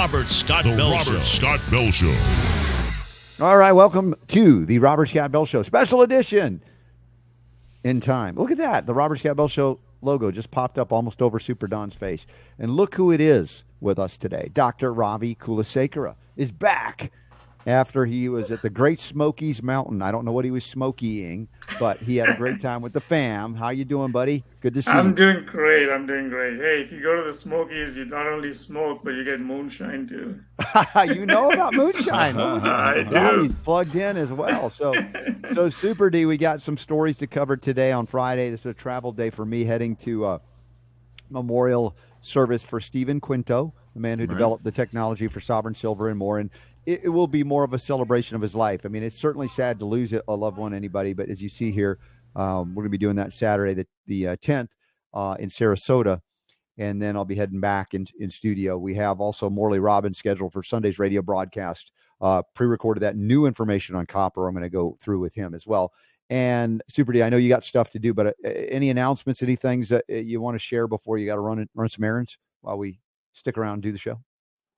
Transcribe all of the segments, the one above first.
Robert Scott The Bell Robert Show. Scott Bell Show. All right, welcome to the Robert Scott Bell Show special edition. In time, look at that. The Robert Scott Bell Show logo just popped up almost over Super Don's face, and look who it is with us today. Dr. Ravi Kulasekere is back after he was at the Great Smokies Mountain. I don't know what he was smokying, but he had a great time with the fam. How you doing, buddy? Good to see you. I'm doing great. I'm doing great. Hey, if you go to the Smokies, you not only smoke, but you get moonshine too. you know about moonshine. I do. Robbie's plugged in as well. So, so Super D, we got some stories to cover today on Friday. This is a travel day for me, heading to uh, memorial service for Stephen Quinto, the man who developed the technology for Sovereign Silver and more. And it, it will be more of a celebration of his life. I mean, it's certainly sad to lose a loved one, anybody, but as you see here, um, we're going to be doing that Saturday, the the uh, 10th, uh, in Sarasota and then I'll be heading back in, in studio. We have also Morley Robbins scheduled for Sunday's radio broadcast. Uh, pre-recorded that new information on copper. I'm going to go through with him as well. And Super D, I know you got stuff to do, but uh, any announcements, any things that uh, you want to share before you got to run run some errands while we stick around and do the show?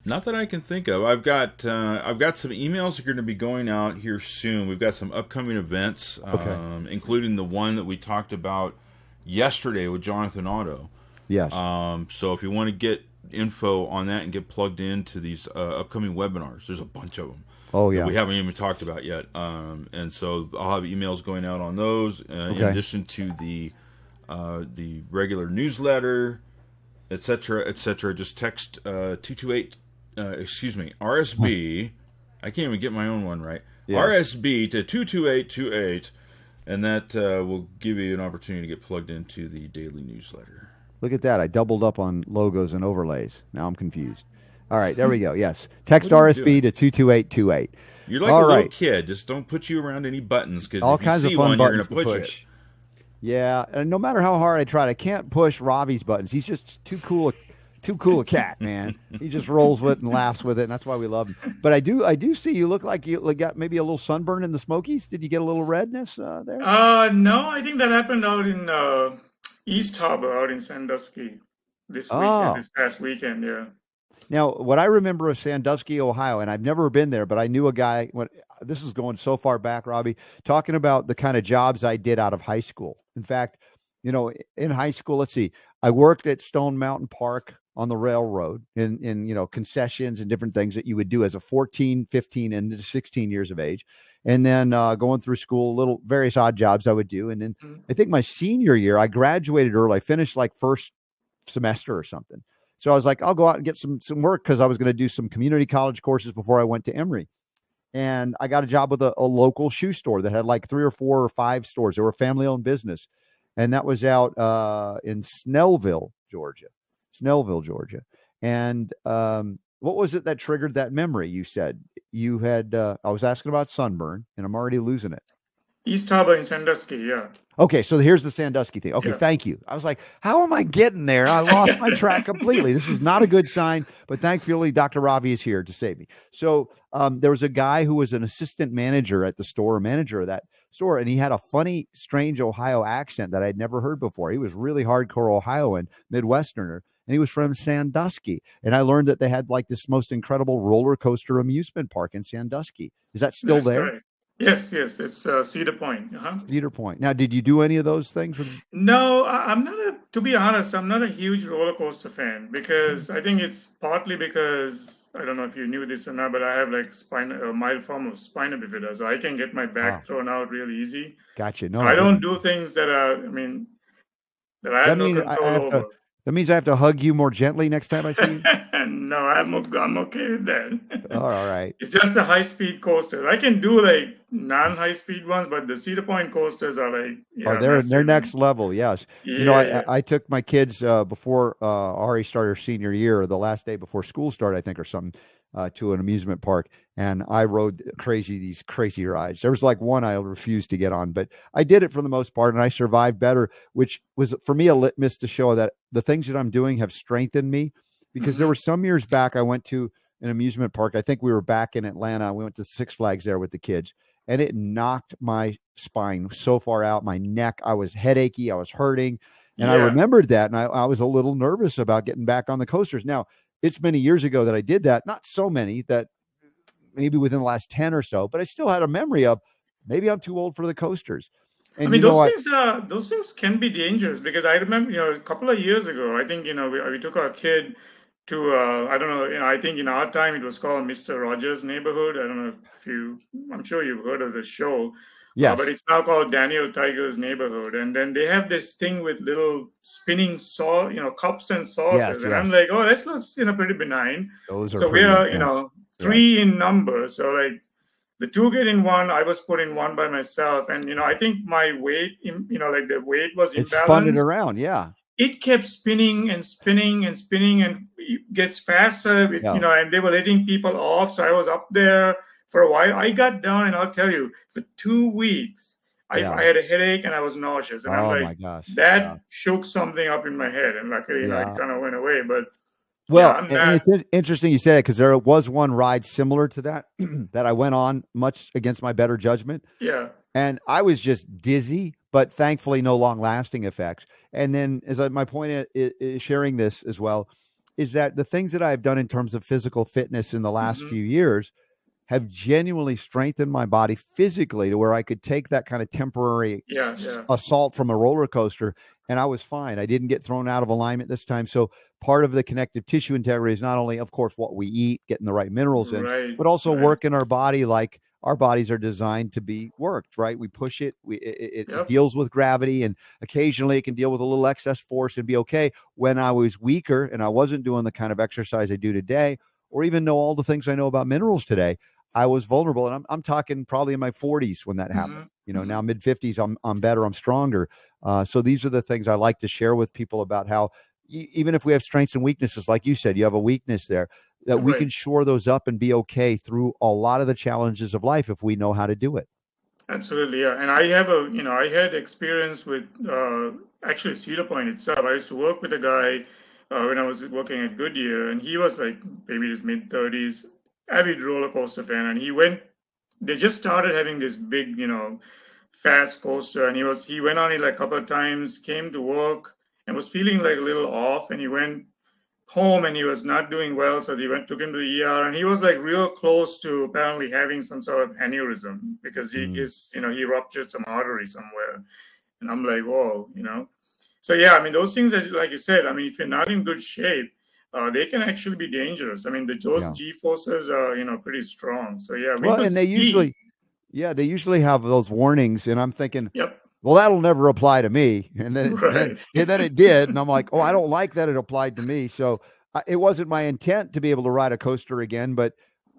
Not that I can think of. I've got uh, I've got some emails that are going to be going out here soon. We've got some upcoming events, Okay. um, including the one that we talked about yesterday with Jonathan Otto. Yes. Um, so if you want to get info on that and get plugged into these uh, upcoming webinars, there's a bunch of them. oh that yeah. we haven't even talked about yet. Um, and so I'll have emails going out on those, uh, in addition to the uh, the regular newsletter, etc., etc. Just text uh, two two eight, uh, excuse me, RSB. I can't even get my own one right. Yeah. RSB to two two eight two eight, and that uh, will give you an opportunity to get plugged into the daily newsletter. Look at that. I doubled up on logos and overlays. Now I'm confused. All right, there we go. Yes. Text What are you RSB doing? to 22828. You're like All a little kid. Just don't put you around any buttons because all kinds see of fun one, buttons going to push, push. it. Yeah, and no matter how hard I tried, I can't push Robbie's buttons. He's just too cool, too cool a cat, man. he just rolls with it and laughs with it, and that's why we love him. But I do, I do see you look like you got maybe a little sunburn in the Smokies. Did you get a little redness uh, there? Uh, no, I think that happened out in uh, East Harbor, out in Sandusky, this Oh. weekend, this past weekend. Yeah. Now, what I remember of Sandusky, Ohio, and I've never been there, but I knew a guy. What this is going so far back, Robbie, talking about the kind of jobs I did out of high school. In fact, you know, in high school, let's see, I worked at Stone Mountain Park on the railroad in in you know concessions and different things that you would do as a 14 15 and 16 years of age. And then uh, going through school little various odd jobs i would do. And then Mhm. i think my senior year i graduated early i finished like first semester or something. So i was like i'll go out and get some some work because i was going to do some community college courses before i went to emory. And i got a job with a, a local shoe store that had like three or four or five stores. They were a family owned business. And that was out uh, in snellville georgia snellville georgia and um, what was it that triggered that memory you said you had uh, i was asking about sunburn and i'm already losing it East Harbor in Sandusky, yeah. Okay, so here's the Sandusky thing. Okay, Yeah. thank you. I was like, how am I getting there? I lost my track completely. This is not a good sign, but thankfully, Dr. Ravi is here to save me. So um, there was a guy who was an assistant manager at the store, manager of that store, and he had a funny, strange Ohio accent that I'd never heard before. He was really hardcore Ohioan, Midwesterner, and he was from Sandusky. And I learned that they had like this most incredible roller coaster amusement park in Sandusky. Is that still That's there? correct. Yes, yes, it's uh, Cedar Point. Uh-huh. Cedar Point. Now, did you do any of those things? No, I- I'm not a, to be honest, I'm not a huge roller coaster fan because I think it's partly because I don't know if you knew this or not, but I have like spine, a mild form of spina bifida, so I can get my back Wow. thrown out really easy. gotcha. No, so I don't do things that are, I mean, that I have That no means I- I control have to- over. That means I have to hug you more gently next time I see you. no, I'm I'm okay with that. all right. It's just a high speed coaster. I can do like non high speed ones, but the Cedar Point coasters are like yeah, oh, they're they're next level. Yes. Yeah, you know, I, yeah. I I took my kids uh, before uh, Ari started her senior year, the last day before school started, I think, or something, uh, to an amusement park, and I rode crazy these crazy rides. There was like one I refused to get on, but I did it for the most part, and I survived better, which was for me a litmus to show that the things that I'm doing have strengthened me. Because there Mhm. were some years back I went to an amusement park. I think we were back in Atlanta. We went to Six Flags there with the kids, and it knocked my spine so far out, my neck. I was headachy. I was hurting. And I remembered that, and I, I was a little nervous about getting back on the coasters. Now, it's many years ago that I did that. Not so many that maybe within the last 10 or so, but I still had a memory of maybe I'm too old for the coasters. And I mean, those things are those things can be dangerous because I remember, you know, a couple of years ago, I think, you know, we, we took our kid to uh, I don't know, you know, I think in our time it was called Mister Rogers' Neighborhood. I don't know if you, I'm sure you've heard of the show. Yeah, uh, but it's now called Daniel Tiger's Neighborhood, and then they have this thing with little spinning saw, you know, cups and saucers, yes, and yes. I'm like, oh, this looks you know pretty benign. Those are so we are, you know, three in number. So like the two get in one, I was put in one by myself, and you know, I think my weight, you know, like the weight was it spun it around, yeah. It kept spinning and spinning and spinning, and it gets faster, yeah. you know, and they were letting people off. So I was up there for a while. I got down, and I'll tell you, for two weeks, I, yeah. I had a headache and I was nauseous, and oh, I'm like, my gosh. that yeah. shook something up in my head, and luckily, yeah. I kind of went away, but. Well, yeah, and it's interesting you say that because there was one ride similar to that that I went on much against my better judgment. Yeah. And I was just dizzy, but thankfully no long lasting effects. And then, as I, my point is, is, sharing this as well, is that the things that I've done in terms of physical fitness in the last mm-hmm. few years have genuinely strengthened my body physically to where I could take that kind of temporary yeah, yeah. assault from a roller coaster and I was fine. I didn't get thrown out of alignment this time. So part of the connective tissue integrity is not only, of course, what we eat, getting the right minerals in, right, but also right. work in our body like our bodies are designed to be worked, right? We push it, we it, it yep. deals with gravity, and occasionally it can deal with a little excess force and be okay. When I was weaker and I wasn't doing the kind of exercise I do today, or even know all the things I know about minerals today, I was vulnerable, and I'm I'm talking probably in my 40s when that mm-hmm. happened. You know, mm-hmm. now mid 50s, I'm I'm better, I'm stronger. Uh, so these are the things I like to share with people about how even if we have strengths and weaknesses, like you said, you have a weakness there that right. we can shore those up and be okay through a lot of the challenges of life if we know how to do it. Absolutely, yeah. And I have a, you know, I had experience with uh, actually Cedar Point itself. I used to work with a guy uh, when I was working at Goodyear, and he was like maybe his mid 30s avid roller coaster fan, and he went. They just started having this big, you know, fast coaster, and he was he went on it like a couple of times. Came to work and was feeling like a little off, and he went home and he was not doing well, so they went took him to the ER, and he was like real close to apparently having some sort of aneurysm because he mm. is, you know, he ruptured some artery somewhere, and I'm like, whoa, you know. So yeah, I mean, those things, as like you said, I mean, if you're not in good shape, uh, they can actually be dangerous. I mean, the those yeah. G forces are you know pretty strong. So yeah, we well, and they usually, yeah, they usually have those warnings, and I'm thinking, yep. Well, that'll never apply to me, and then, right. and, and then it did, and I'm like, oh, I don't like that it applied to me. So uh, it wasn't my intent to be able to ride a coaster again, but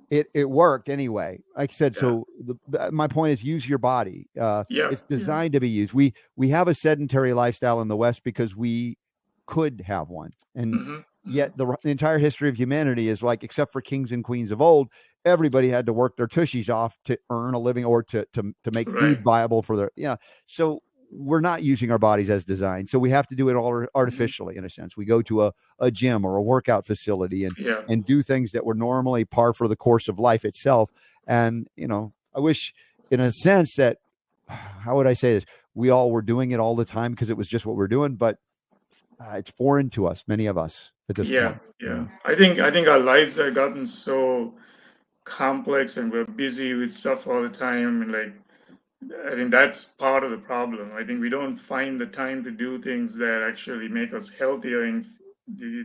it it worked anyway. Like I said, yeah. so the, my point is use your body. Uh, yeah, it's designed yeah. to be used. We we have a sedentary lifestyle in the West because we could have one, and mm-hmm yet the, the, entire history of humanity is like except for kings and queens of old everybody had to work their tushies off to earn a living or to to, to make right. food viable for their yeah so we're not using our bodies as designed so we have to do it all mm-hmm. artificially in a sense we go to a, a gym or a workout facility and yeah. and do things that were normally par for the course of life itself and you know i wish in a sense that how would i say this we all were doing it all the time because it was just what we're doing but uh, it's foreign to us many of us at this yeah, point. Yeah, I think I think our lives have gotten so complex and we're busy with stuff all the time and like I think that's part of the problem. I think we don't find the time to do things that actually make us healthier and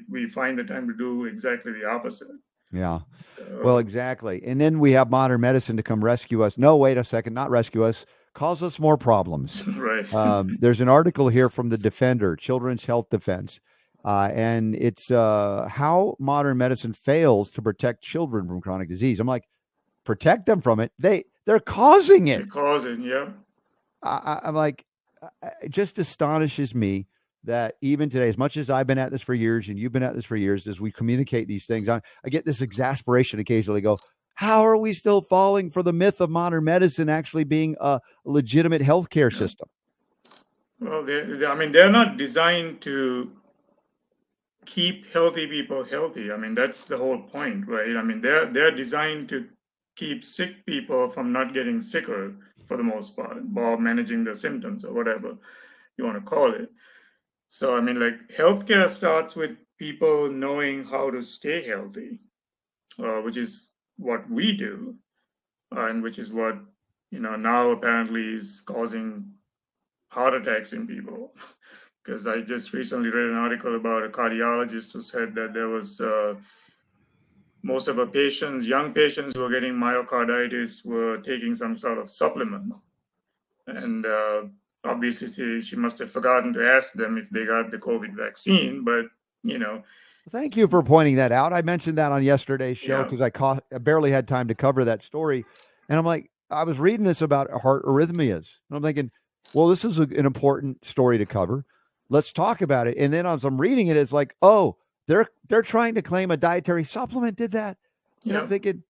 we find the time to do exactly the opposite. Yeah. So, well, exactly. And then we have modern medicine to come rescue us. No, wait a second, not rescue us, cause us more problems. right. Um, there's an article here from the Defender, Children's Health Defense, uh, and it's uh, how modern medicine fails to protect children from chronic disease. I'm like, protect them from it. They they're causing it. They're causing, yeah. I, I'm like, it just astonishes me that even today, as much as I've been at this for years and you've been at this for years, as we communicate these things, I, I get this exasperation occasionally. Go, how are we still falling for the myth of modern medicine actually being a legitimate healthcare system? Well, they, I mean, they're not designed to keep healthy people healthy. I mean, that's the whole point, right? I mean, they're they're designed to keep sick people from not getting sicker for the most part, while managing the symptoms or whatever you want to call it. So, I mean, like healthcare starts with people knowing how to stay healthy, uh, which is what we do, uh, and which is what you know now apparently is causing heart attacks in people. Because I just recently read an article about a cardiologist who said that there was uh, most of her patients, young patients who were getting myocarditis, were taking some sort of supplement, and uh, obviously she, she must have forgotten to ask them if they got the COVID vaccine, but you know. Thank you for pointing that out. I mentioned that on yesterday's show Yeah. because I, caught, I barely had time to cover that story. And I'm like, I was reading this about heart arrhythmias. And I'm thinking, well, this is a, an important story to cover. Let's talk about it. And then as I'm reading it, it's like, oh, they're they're trying to claim a dietary supplement did that. And Yeah. I'm thinking,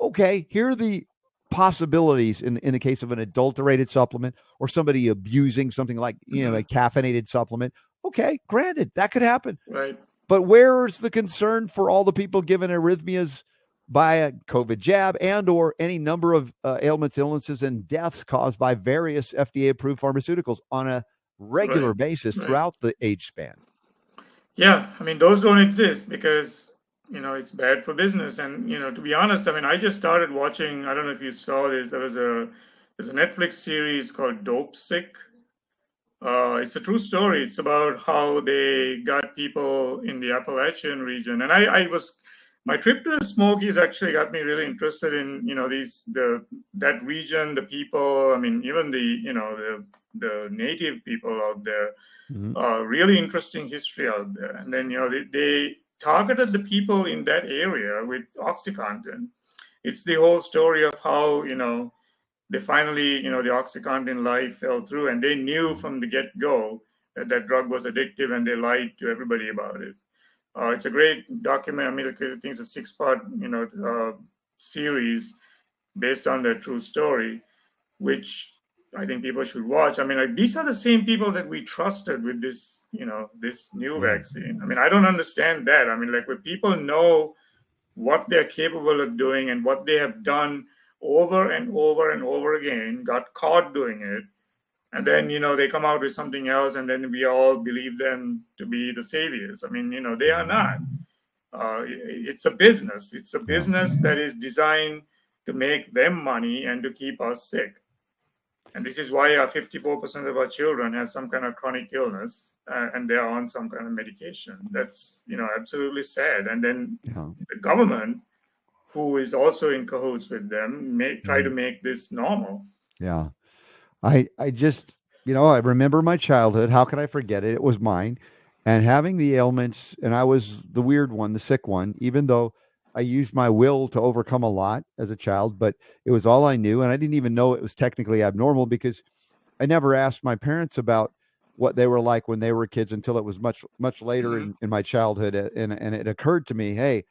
okay, here are the possibilities in in the case of an adulterated supplement or somebody abusing something like you know a caffeinated supplement. Okay, granted, that could happen. Right. But where's the concern for all the people given arrhythmias by a COVID jab and or any number of uh, ailments, illnesses, and deaths caused by various FDA-approved pharmaceuticals on a regular Right, basis right. throughout the age span? Yeah, I mean those don't exist because you know it's bad for business. And you know, to be honest, I mean I just started watching. I don't know if you saw this. There was a there's a Netflix series called Dopesick. Uh, it's a true story. It's about how they got people in the Appalachian region. And I, I was my trip to the Smokies actually got me really interested in you know these the that region, the people. I mean, even the you know the the native people out there Mhm. uh, really interesting history out there. And then, you know, they, they targeted the people in that area with OxyContin. It's the whole story of how, you know, they finally, you know, the OxyContin lie fell through and they knew from the get go that that drug was addictive and they lied to everybody about it. Uh, it's a great document. I mean, I think it's a six part, you know, uh, series based on their true story, which I think people should watch. I mean, like these are the same people that we trusted with this, you know, this new vaccine. I mean, I don't understand that. I mean, like when people know what they're capable of doing and what they have done over and over and over again, got caught doing it, and then you know they come out with something else, and then we all believe them to be the saviors. I mean, you know, they are not. Uh, it's a business. It's a business that is designed to make them money and to keep us sick. And this is why our 54% of our children have some kind of chronic illness uh, and they're on some kind of medication. That's, you know, absolutely sad. And then Yeah. the government, who is also in cahoots with them, may try to make this normal. Yeah. I I just you know, I remember my childhood. How could I forget it? It was mine. And having the ailments, and I was the weird one, the sick one, even though I used my will to overcome a lot as a child, but it was all I knew. And I didn't even know it was technically abnormal because I never asked my parents about what they were like when they were kids until it was much, much later Mhm. in, in my childhood. And, and it occurred to me, hey,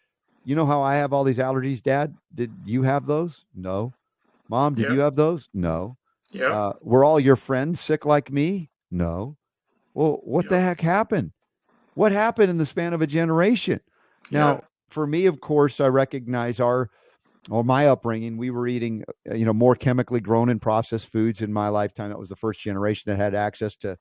you know how I have all these allergies, Dad? Did you have those? No. Mom, did Yeah. you have those? No. Yeah. Uh, were all your friends sick like me? No. Well, what the heck happened? What happened in the span of a generation? Now, Yeah. For me, of course, I recognize our or my upbringing. We were eating, uh, you know, more chemically grown and processed foods in my lifetime. That was the first generation that had access to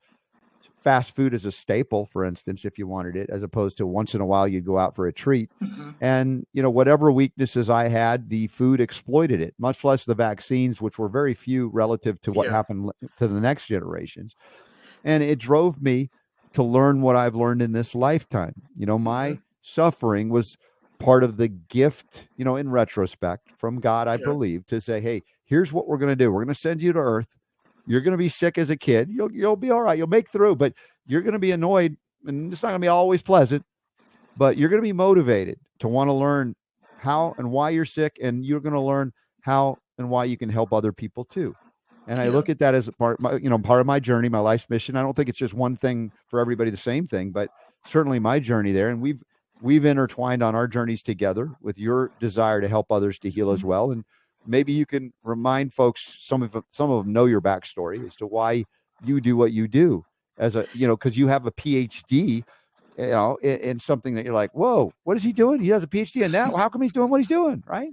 fast food as a staple, for instance, if you wanted it, as opposed to once in a while you'd go out for a treat. Mhm. And, you know, whatever weaknesses I had, the food exploited it, much less the vaccines, which were very few relative to what Yeah. happened to the next generations. And it drove me to learn what I've learned in this lifetime. You know, my Mhm. suffering was part of the gift, you know, in retrospect from God, I Yeah. believe, to say, hey, here's what we're going to do. We're going to send you to earth. You're going to be sick as a kid. You'll, you'll be all right. You'll make through, but you're going to be annoyed and it's not going to be always pleasant but you're going to be motivated to want to learn how and why you're sick and you're going to learn how and why you can help other people too and i Yeah. look at that as a part my, you know part of my journey my life's mission i don't think it's just one thing for everybody the same thing but certainly my journey there and we've we've intertwined on our journeys together with your desire to help others to heal as well and maybe you can remind folks some of them- some of them know your backstory as to why you do what you do as a you know because you have a phd you know, in, in something that you're like, whoa, what is he doing? He has a PhD in that. Well, how come he's doing what he's doing? Right?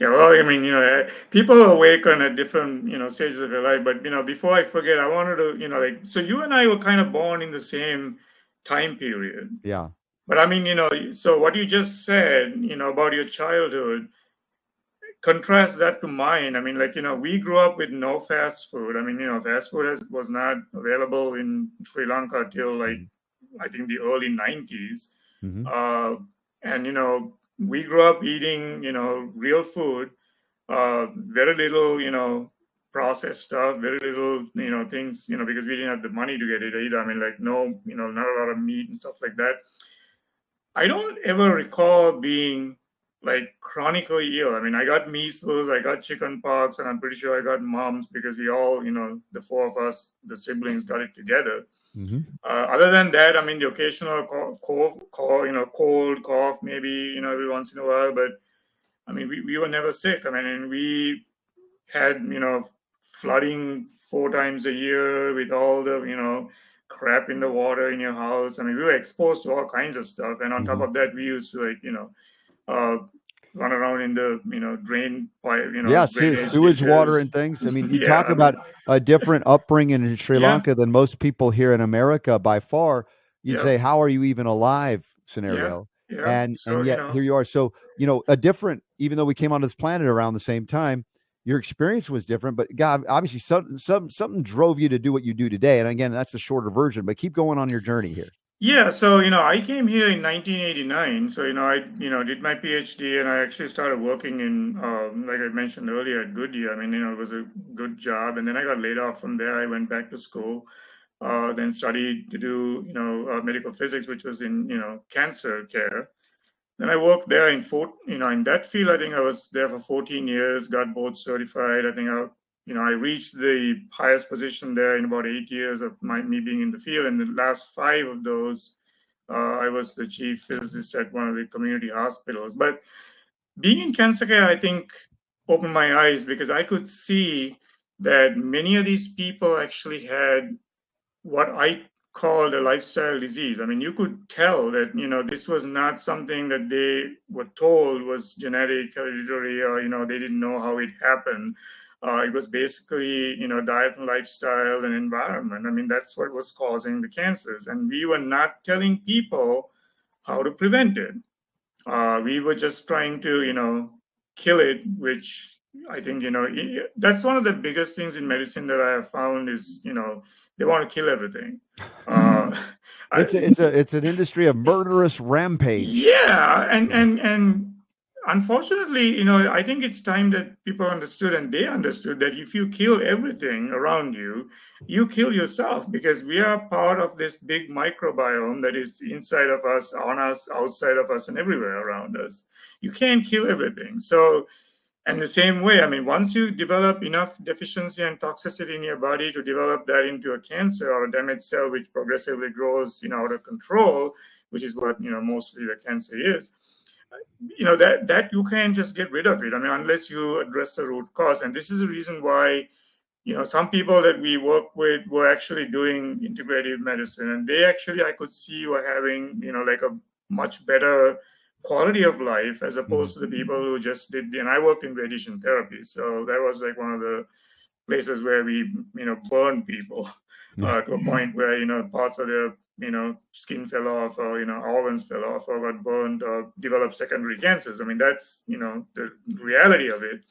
Yeah, well, I mean, you know, uh, people awaken at different, you know, stages of their life. But you know, before I forget, I wanted to, you know, like, so you and I were kind of born in the same time period. Yeah. But I mean, you know, so what you just said, you know, about your childhood, contrast that to mine. I mean, like, you know, we grew up with no fast food. I mean, you know, fast food has, was not available in Sri Lanka till like, I think the early 90s. hmm Uh, and, you know, we grew up eating, you know, real food, uh, very little, you know, processed stuff, very little, you know, things, you know, because we didn't have the money to get it either. I mean, like, no, you know, not a lot of meat and stuff like that. I don't ever recall being like chronically ill. I mean, I got measles, I got chicken pox, and I'm pretty sure I got mumps because we all, you know, the four of us, the siblings, got it together. hmm Uh, other than that, I mean, the occasional cough, you know, cold cough, maybe, you know, every once in a while. But I mean, we, we were never sick. I mean, and we had, you know, flooding four times a year with all the, you know, crap in the water in your house. I mean, we were exposed to all kinds of stuff. And on top Mhm. of that, we used to like, you know, uh, run around in the, you know, drain pipe, you know, Yeah, sewage water and things. I mean, you Yeah, talk about a different upbringing in Sri Yeah. Lanka than most people here in America by far. You Yeah. say, "How are you even alive?" Scenario, and so, and you yet know, here you are. So you know, a different. Even though we came onto this planet around the same time, your experience was different. But God, obviously, some some something drove you to do what you do today. And again, that's the shorter version. But keep going on your journey here. Yeah, so you know, I came here in 1989. So you know, I you know did my PhD, and I actually started working in, um, like I mentioned earlier, at Goodyear. I mean, you know, it was a good job, and then I got laid off from there. I went back to school, uh, then studied to do you know uh, medical physics, which was in you know cancer care. Then I worked there in four, you know, in that field. I think I was there for 14 years, got board certified. I think I you know, I reached the highest position there in about eight years of my me being in the field. And the last five of those, uh, I was the chief physicist at one of the community hospitals. But being in cancer care, I think, opened my eyes because I could see that many of these people actually had what I called a lifestyle disease. I mean, you could tell that, you know, this was not something that they were told was genetic, hereditary, or, you know, they didn't know how it happened. Uh, it was basically, you know, diet and lifestyle and environment. I mean, that's what was causing the cancers. And we were not telling people how to prevent it. Uh, we were just trying to, you know, kill it, which I think, you know, that's one of the biggest things in medicine that I have found is, you know, they want to kill everything. Uh, It's a, it's a it's an industry of murderous rampage. yeah, and and and unfortunately, you know, I think it's time that people understood and they understood that if you kill everything around you, you kill yourself because we are part of this big microbiome that is inside of us, on us, outside of us, and everywhere around us. You can't kill everything. So, and the same way, I mean, once you develop enough deficiency and toxicity in your body to develop that into a cancer or a damaged cell, which progressively grows, you know, out of control, which is what you know mostly the cancer is uh, you know that that you can't just get rid of it. I mean unless you address the root cause. And this is the reason why you know some people that we work with were actually doing integrative medicine. And they actually i could see were having you know like a much better quality of life as opposed to the people who just did the, and i worked in radiation therapy so that was like one of the places where we you know burned people uh, to a point where you know parts of their you know skin fell off or you know organs fell off or got burned or developed secondary cancers. I mean that's you know the reality of it.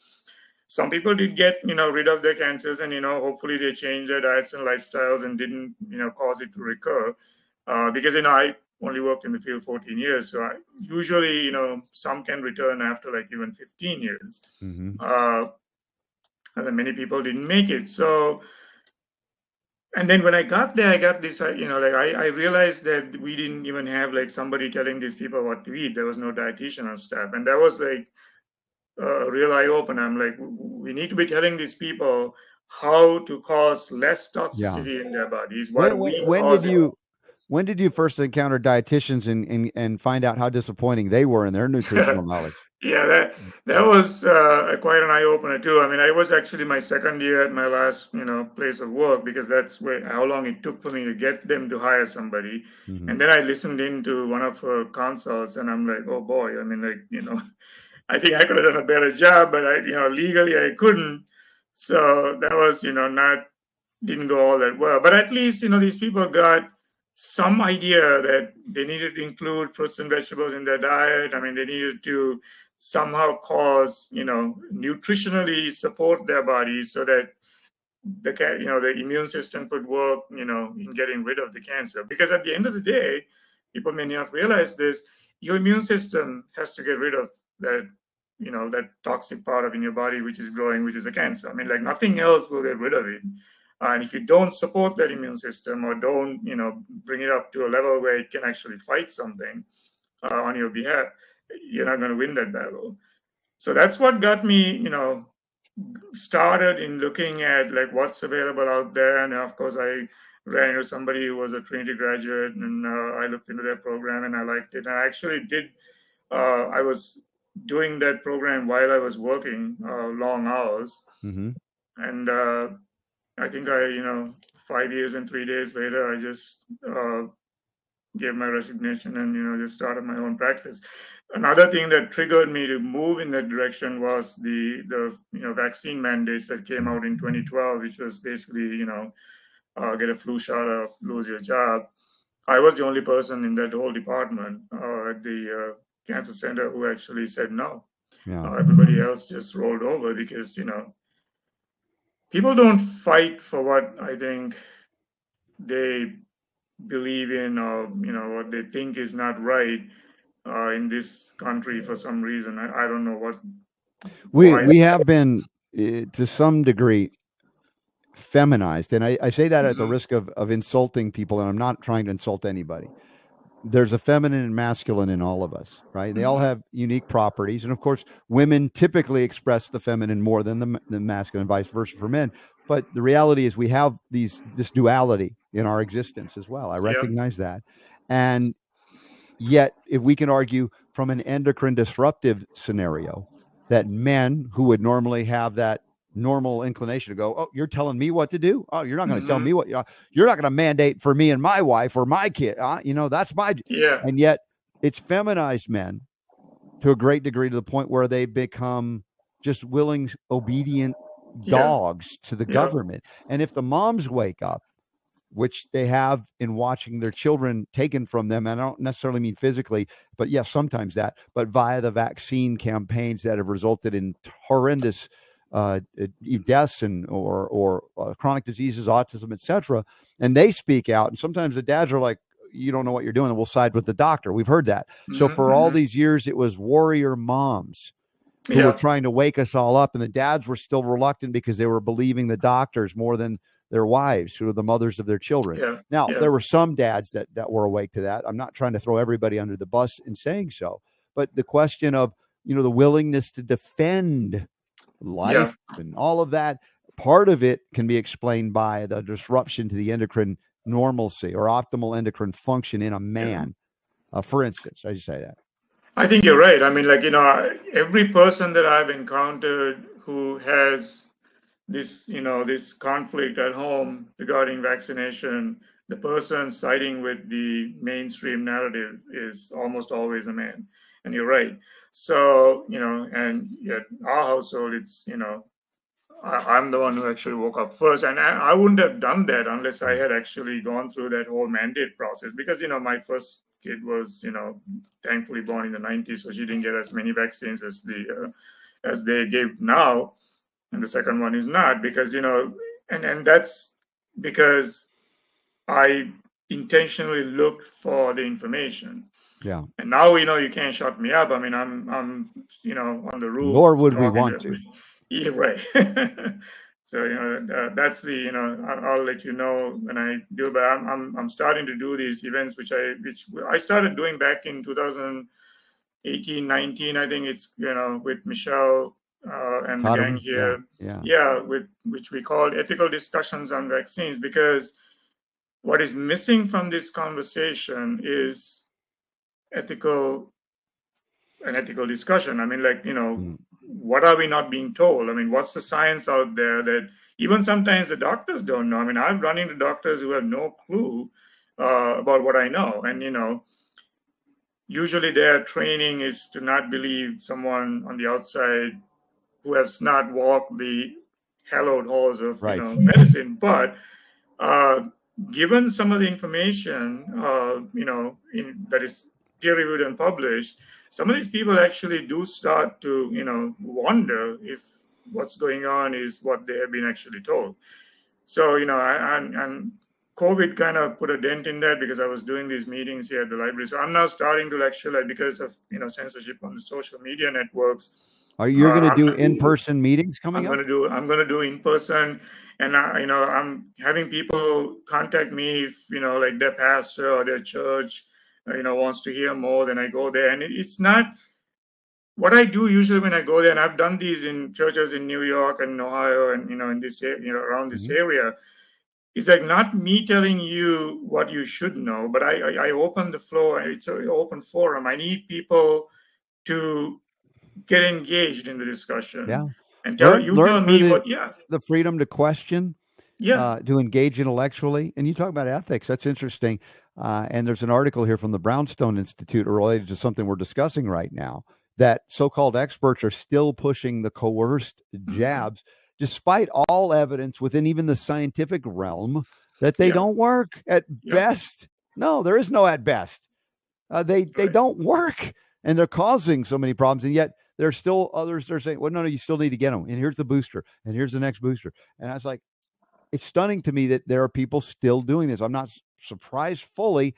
Some people did get you know rid of their cancers and you know hopefully they changed their diets and lifestyles and didn't you know cause it to recur uh, because you know i only worked in the field 14 years so I, usually you know some can return after like even 15 years hmm uh, and then many people didn't make it. So, and then when I got there, I got this, uh, you know, like I, I realized that we didn't even have like somebody telling these people what to eat. There was no dietitian on staff, and that was like a real eye opener. I'm like, we need to be telling these people how to cause less toxicity in their bodies. When, we when, when did you when did you first encounter dietitians and, and and find out how disappointing they were in their nutritional knowledge? Yeah, that that was uh, quite an eye opener too. I mean, I was actually my second year at my last, you know, place of work because that's where how long it took for me to get them to hire somebody. Mhm. And then I listened into one of her consults, and I'm like, oh boy, I mean, like, you know, I think I could have done a better job, but I, you know, legally I couldn't. So that was, you know, not didn't go all that well. But at least, you know, these people got some idea that they needed to include fruits and vegetables in their diet. I mean, they needed to somehow cause, you know, nutritionally support their bodies so that the you know the immune system could work, you know, in getting rid of the cancer. Because at the end of the day, people may not realize this. Your immune system has to get rid of that you know that toxic part of in your body which is growing which is a cancer i mean like nothing else will get rid of it and if you don't support that immune system or don't, you know, bring it up to a level where it can actually fight something uh, on your behalf, you're not going to win that battle. So that's what got me, you know, started in looking at like what's available out there. And of course, I ran into somebody who was a Trinity graduate, and uh, I looked into their program and I liked it. And I actually did. Uh, I was doing that program while I was working uh, long hours, mm-hmm. and uh, I think I, you know, five years and three days later, I just uh, gave my resignation and, you know, just started my own practice. Another thing that triggered me to move in that direction was the, the you know, vaccine mandates that came out in 2012, which was basically, you know, uh, get a flu shot or lose your job. I was the only person in that whole department uh, at the uh, cancer center who actually said no. Yeah. Uh, everybody else just rolled over because, you know, people don't fight for what I think they believe in or you know what they think is not right uh, in this country for some reason. I, I don't know what. We we have been uh, to some degree feminized, and I, I say that at the mm-hmm. risk of of insulting people, and I'm not trying to insult anybody there's a feminine and masculine in all of us, right? They all mm-hmm. have unique properties, and of course, women typically express the feminine more than the, the masculine, vice versa for men. But the reality is, we have these this duality in our existence as well. I recognize yep. that, and yet, if we can argue from an endocrine disruptive scenario, that men who would normally have that normal inclination to go, oh, you're telling me what to do. Oh, you're not going to mm-hmm. tell me what you you're not going to mandate for me and my wife or my kid. Uh, you know, that's my yeah. And yet, it's feminized men to a great degree to the point where they become just willing, obedient dogs yeah. to the yeah. government. And if the moms wake up, which they have in watching their children taken from them. And I don't necessarily mean physically, but yes, sometimes that, but via the vaccine campaigns that have resulted in horrendous uh, deaths and or or uh, chronic diseases, autism, etc. And they speak out, and sometimes the dads are like, "You don't know what you're doing," and we'll side with the doctor. We've heard that. Mm-hmm. So for all mm-hmm. these years, it was warrior moms who yeah. were trying to wake us all up, and the dads were still reluctant because they were believing the doctors more than their wives, who are the mothers of their children. Yeah. Now, yeah. there were some dads that that were awake to that. I'm not trying to throw everybody under the bus in saying so, but the question of you know the willingness to defend life yeah. and all of that. Part of it can be explained by the disruption to the endocrine normalcy or optimal endocrine function in a man. Yeah. Uh, for instance, I just say that. I think you're right. I mean, like, you know, every person that I've encountered who has this, you know, this conflict at home regarding vaccination, the person siding with the mainstream narrative is almost always a man. And you're right. So, you know, and yet our household, it's, you know, I, am the one who actually woke up first. And I, I, wouldn't have done that unless I had actually gone through that whole mandate process because, you know, my first kid was, you know, thankfully born in the 90s, so she didn't get as many vaccines as the, uh, as they give now. And the second one is not because, you know, and, and that's because I intentionally looked for the information. Yeah. And now you know you can't shut me up. I mean, I'm I'm you know on the roof. Nor would we want to. Yeah, right. so you know uh, that's the you know I'll, I'll, let you know when I do. But I'm, I'm I'm starting to do these events, which I which I started doing back in 2018, 19. I think it's you know with Michelle uh, and the gang here. Yeah, yeah. Yeah, with which we called ethical discussions on vaccines because what is missing from this conversation is ethical an ethical discussion. I mean, like, you know, mm. what are we not being told? I mean, what's the science out there that even sometimes the doctors don't know? I mean, I've run into doctors who have no clue uh, about what I know. And, you know, usually their training is to not believe someone on the outside who has not walked the hallowed halls of right. you know, medicine. But uh, given some of the information, uh, you know, in, that is peer reviewed and published, some of these people actually do start to, you know, wonder if what's going on is what they have been actually told. So, you know, and, and COVID kind of put a dent in that because I was doing these meetings here at the library. So I'm now starting to lecture, like because of you know censorship on the social media networks. Are you going to do in-person meetings coming up? I'm going to do. I'm going to do in person, and I, you know, I'm having people contact me if you know, like their pastor or their church, uh, you know, wants to hear more. Then I go there, and it's not what I do usually when I go there, and I've done these in churches in New York and Ohio, and you know, in this you know around this mm-hmm. area it's like not me telling you what you should know, but I, I, I open the floor. It's an open forum. I need people to get engaged in the discussion. Yeah. And tell learn, you learn tell me the, what, yeah. The freedom to question. Yeah. Uh, to engage intellectually. And you talk about ethics. That's interesting. Uh, and there's an article here from the Brownstone Institute related to something we're discussing right now that so called experts are still pushing the coerced mm-hmm. jabs. Despite all evidence within even the scientific realm that they yeah. don't work at yeah. best. No, there is no at best. Uh, they they don't work, and they're causing so many problems. And yet there's still others that are saying, "Well, no, no, you still need to get them." And here's the booster, and here's the next booster. And I was like, it's stunning to me that there are people still doing this. I'm not surprised fully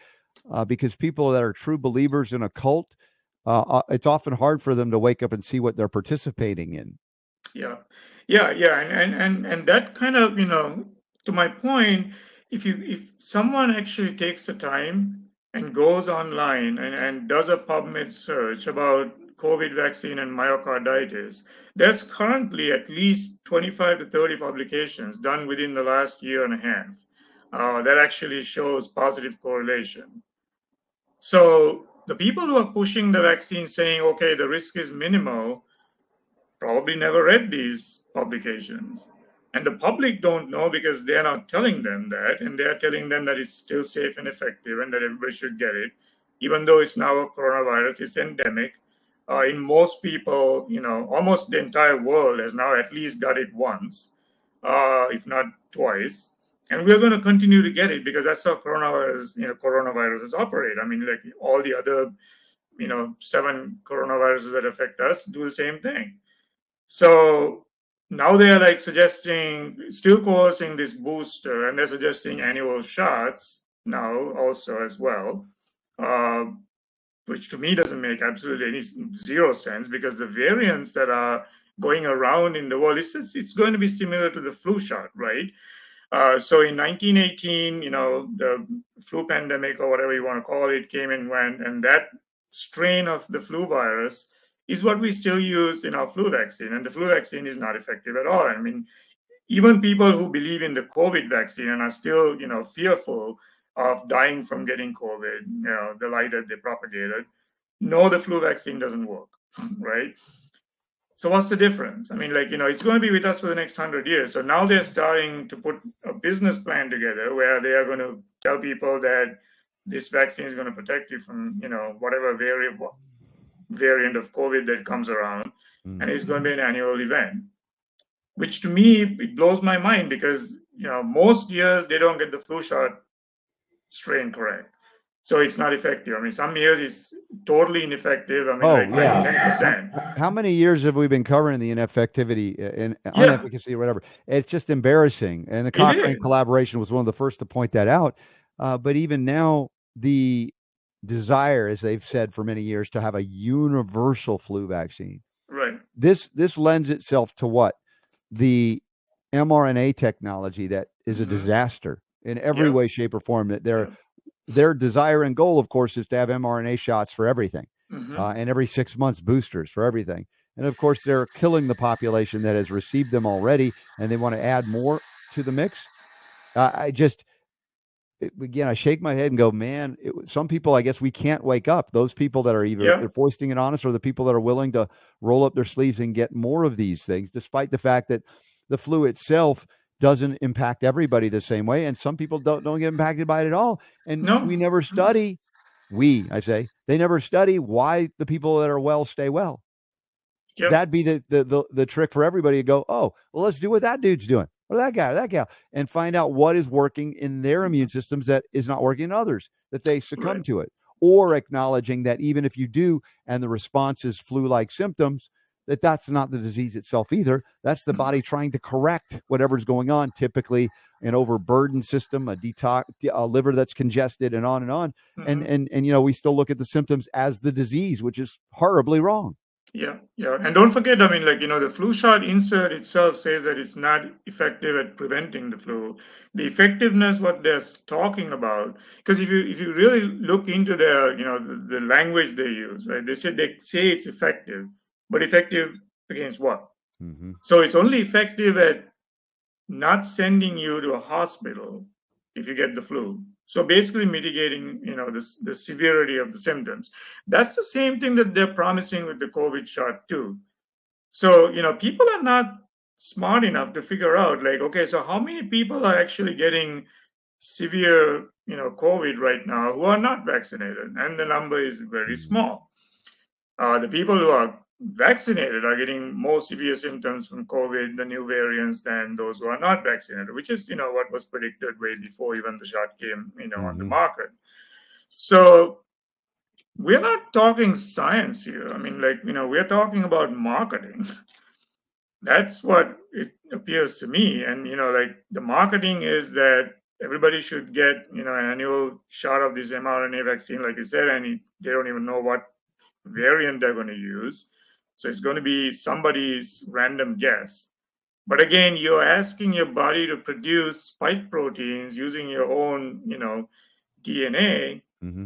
uh, because people that are true believers in a cult, uh, uh, it's often hard for them to wake up and see what they're participating in. Yeah, yeah, yeah, and and and and that kind of you know to my point, if you if someone actually takes the time and goes online and, and does a PubMed search about COVID vaccine and myocarditis, there's currently at least 25 to 30 publications done within the last year and a half uh, that actually shows positive correlation. So the people who are pushing the vaccine saying, okay, the risk is minimal, probably never read these publications. And the public don't know because they're not telling them that, and they're telling them that it's still safe and effective and that everybody should get it, even though it's now a coronavirus, it's endemic. Uh, in most people, you know, almost the entire world has now at least got it once, uh, if not twice. And we're going to continue to get it because that's how coronavirus, you know, coronaviruses operate. I mean, like all the other, you know, seven coronaviruses that affect us do the same thing. So now they are like suggesting, still coercing this booster, and they're suggesting annual shots now also as well, uh, which to me doesn't make absolutely any zero sense because the variants that are going around in the world, it's, it's going to be similar to the flu shot, right? Uh, so in 1918, you know, the flu pandemic or whatever you want to call it came and went, and that strain of the flu virus is what we still use in our flu vaccine. And the flu vaccine is not effective at all. I mean, even people who believe in the COVID vaccine and are still, you know, fearful of dying from getting COVID, you know, the lie that they propagated, know the flu vaccine doesn't work, right? So what's the difference? I mean, like, you know, it's going to be with us for the next hundred years. So now they're starting to put a business plan together where they are going to tell people that this vaccine is going to protect you from, you know, whatever variable variant of COVID that comes around, mm-hmm. and it's going to be an annual event. Which to me it blows my mind because you know most years they don't get the flu shot strain correct, so it's not effective. I mean, some years it's totally ineffective. I mean, oh, like yeah. ten percent. How many years have we been covering the ineffectivity and uh, yeah. inefficacy or whatever? It's just embarrassing. And the Cochrane collaboration was one of the first to point that out. Uh, but even now, the desire, as they've said for many years, to have a universal flu vaccine. Right. This this lends itself to what the mRNA technology that is a mm-hmm. disaster in every yeah. way, shape, or form. That their yeah. Their desire and goal, of course, is to have mRNA shots for everything, mm-hmm. uh, and every six months boosters for everything. And of course, they're killing the population that has received them already, and they want to add more to the mix. Uh, I just again, I shake my head and go, man, it, some people, I guess we can't wake up. Those people that are either yeah. they're foisting it on us or the people that are willing to roll up their sleeves and get more of these things, despite the fact that the flu itself doesn't impact everybody the same way. And some people don't, don't get impacted by it at all. And no. we never mm-hmm. study, we, I say, they never study why the people that are well stay well. Yep. That'd be the, the, the the trick for everybody to go, oh, well, let's do what that dude's doing. or that guy or that gal, and find out what is working in their mm-hmm. immune systems that is not working in others, that they succumb Right. to it. Or acknowledging that even if you do and the response is flu like symptoms, that that's not the disease itself either. That's the Mhm. body trying to correct whatever's going on, typically an overburdened system, a detox, a liver that's congested, and on and on. And Mhm. and and you know, we still look at the symptoms as the disease, which is horribly wrong. Yeah, yeah. And don't forget, I mean, like, you know, the flu shot insert itself says that it's not effective at preventing the flu. The effectiveness, what they're talking about, because if you if you really look into their, you know, the, the language they use, right? They say they say it's effective, but effective against what? Mm-hmm. So it's only effective at not sending you to a hospital if you get the flu. So basically mitigating, you know, the, the severity of the symptoms. That's the same thing that they're promising with the COVID shot too. So, you know, people are not smart enough to figure out like, okay, so how many people are actually getting severe, you know, COVID right now who are not vaccinated? And the number is very small. Uh, the people who are vaccinated are getting more severe symptoms from COVID, the new variants, than those who are not vaccinated, which is, you know, what was predicted way before even the shot came, you know, on the Mhm. market. So we're not talking science here. I mean, like, you know, we're talking about marketing. That's what it appears to me. And, you know, like the marketing is that everybody should get, you know, an annual shot of this mRNA vaccine, like you said, and they don't even know what variant they're going to use. So it's going to be somebody's random guess. But again, you're asking your body to produce spike proteins using your own, you know, DNA, Mm-hmm.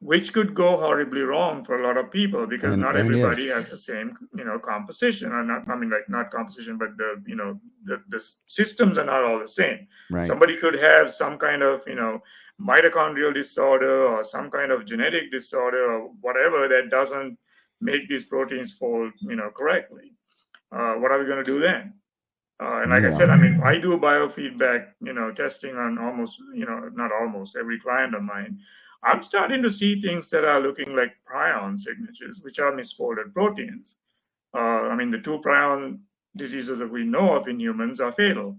which could go horribly wrong for a lot of people because And- not and everybody has the same, you know, composition or not. I mean, like not composition, but the, you know, the, the systems are not all the same. Right. Somebody could have some kind of, you know, mitochondrial disorder or some kind of genetic disorder or whatever that doesn't make these proteins fold, you know, correctly. Uh, what are we going to do then? Uh, and like I said, I mean, I do biofeedback, you know, testing on almost, you know, not almost every client of mine. I'm starting to see things that are looking like prion signatures, which are misfolded proteins. Uh, I mean, the two prion diseases that we know of in humans are fatal.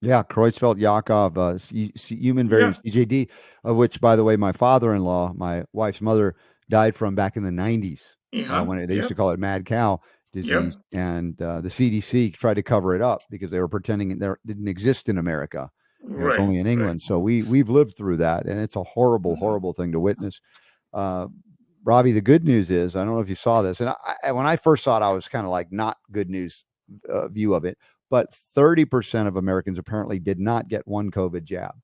Yeah, Creutzfeldt Jakob, uh, C- C- human variant CJD, of which, by the way, my father-in-law, my wife's mother, died from back in the 90s Yeah. uh, when it, they used to call it mad cow disease, and uh, the CDC tried to cover it up because they were pretending it there didn't exist in America. It was Right, only in right. England. So we we've lived through that, and it's a horrible, Mhm. horrible thing to witness. Uh, Ravi, the good news is I don't know if you saw this, and I, when I first saw it, I was kind of like not good news uh, view of it. But thirty percent of Americans apparently did not get one COVID jab,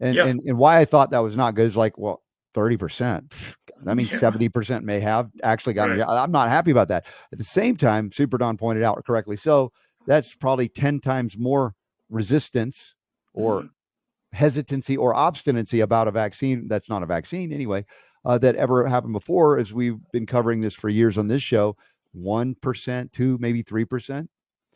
and Yeah. and, and why I thought that was not good is like, well, thirty percent. That means Yeah. seventy percent may have actually gotten. Right. I'm not happy about that. At the same time, Super Don pointed out correctly, so that's probably ten times more resistance or Mhm. hesitancy or obstinacy about a vaccine that's not a vaccine anyway uh, that ever happened before as we've been covering this for years on this show 1% 2 maybe 3%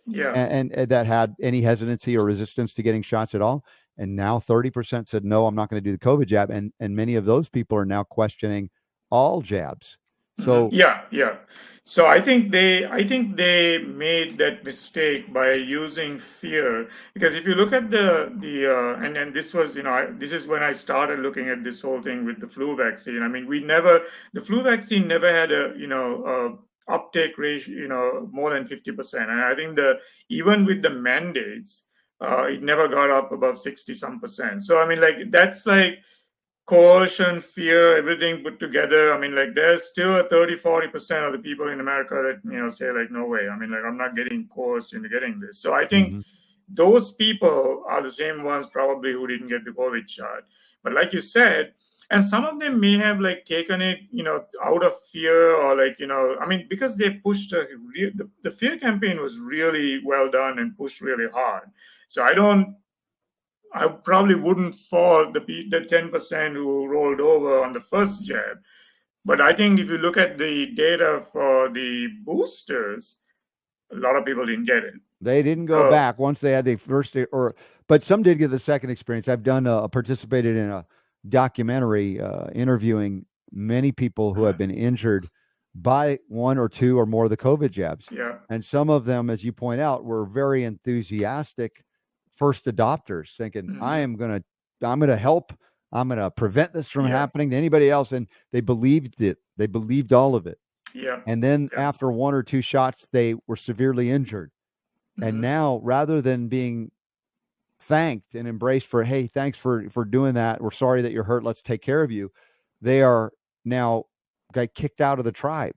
Yeah. and, and that had any hesitancy or resistance to getting shots at all and now 30% said no i'm not going to do the covid jab and and many of those people are now questioning all jabs so Mhm. yeah, yeah. So I think they, I think they made that mistake by using fear because if you look at the the uh, and and this was you know I, this is when I started looking at this whole thing with the flu vaccine. I mean, we never the flu vaccine never had a you know a uptake ratio you know more than fifty percent, and I think the even with the mandates, uh, it never got up above sixty some percent. So I mean, like that's like coercion, fear, everything put together. I mean, like there's still a 30, 40% of the people in America that, you know, say like, no way. I mean, like I'm not getting coerced into getting this. So I think Mhm. those people are the same ones probably who didn't get the COVID shot. But like you said, and some of them may have like taken it, you know, out of fear or like, you know, I mean, because they pushed a the, the fear campaign was really well done and pushed really hard. So I don't I probably wouldn't fall the the ten percent who rolled over on the first jab, but I think if you look at the data for the boosters, a lot of people didn't get it. They didn't go So- back once they had the first or but some did get the second experience. I've done uh, participated in a documentary uh, interviewing many people who have been injured by one or two or more of the COVID jabs. Yeah, And some of them, as you point out, were very enthusiastic first adopters, thinking, Mhm. "I am gonna, I'm gonna help. I'm gonna prevent this from Yeah. happening to anybody else." And they believed it. They believed all of it. Yeah. And then Yeah. after one or two shots, they were severely injured. And Mhm. now, rather than being thanked and embraced for, "Hey, thanks for for doing that. We're sorry that you're hurt. Let's take care of you," they are now got kicked out of the tribe.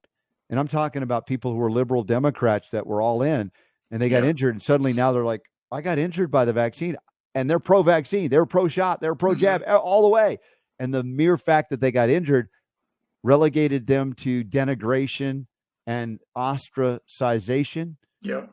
And I'm talking about people who were liberal Democrats that were all in and they got Yeah. injured. And suddenly now they're like, I got injured by the vaccine. And they're pro vaccine, they're pro shot, they're pro jab Mhm. all the way. And the mere fact that they got injured relegated them to denigration and ostracization. Yeah.